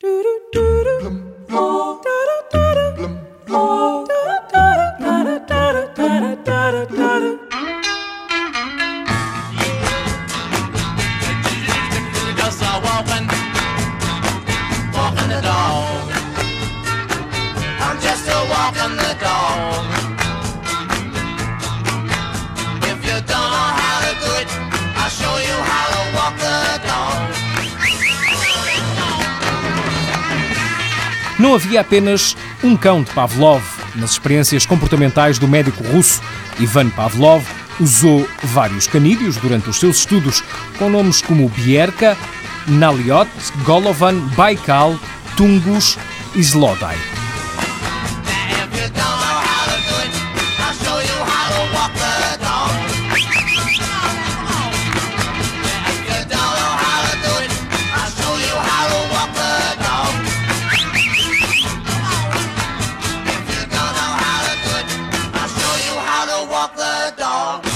Walking the dog. I'm just a walking the dog. Não havia apenas um cão de Pavlov. Nas experiências comportamentais do médico russo Ivan Pavlov, usou vários canídeos durante os seus estudos, com nomes como Bierka, Naliot, Golovan, Baikal, Tungus e Slodai. Walk the dog.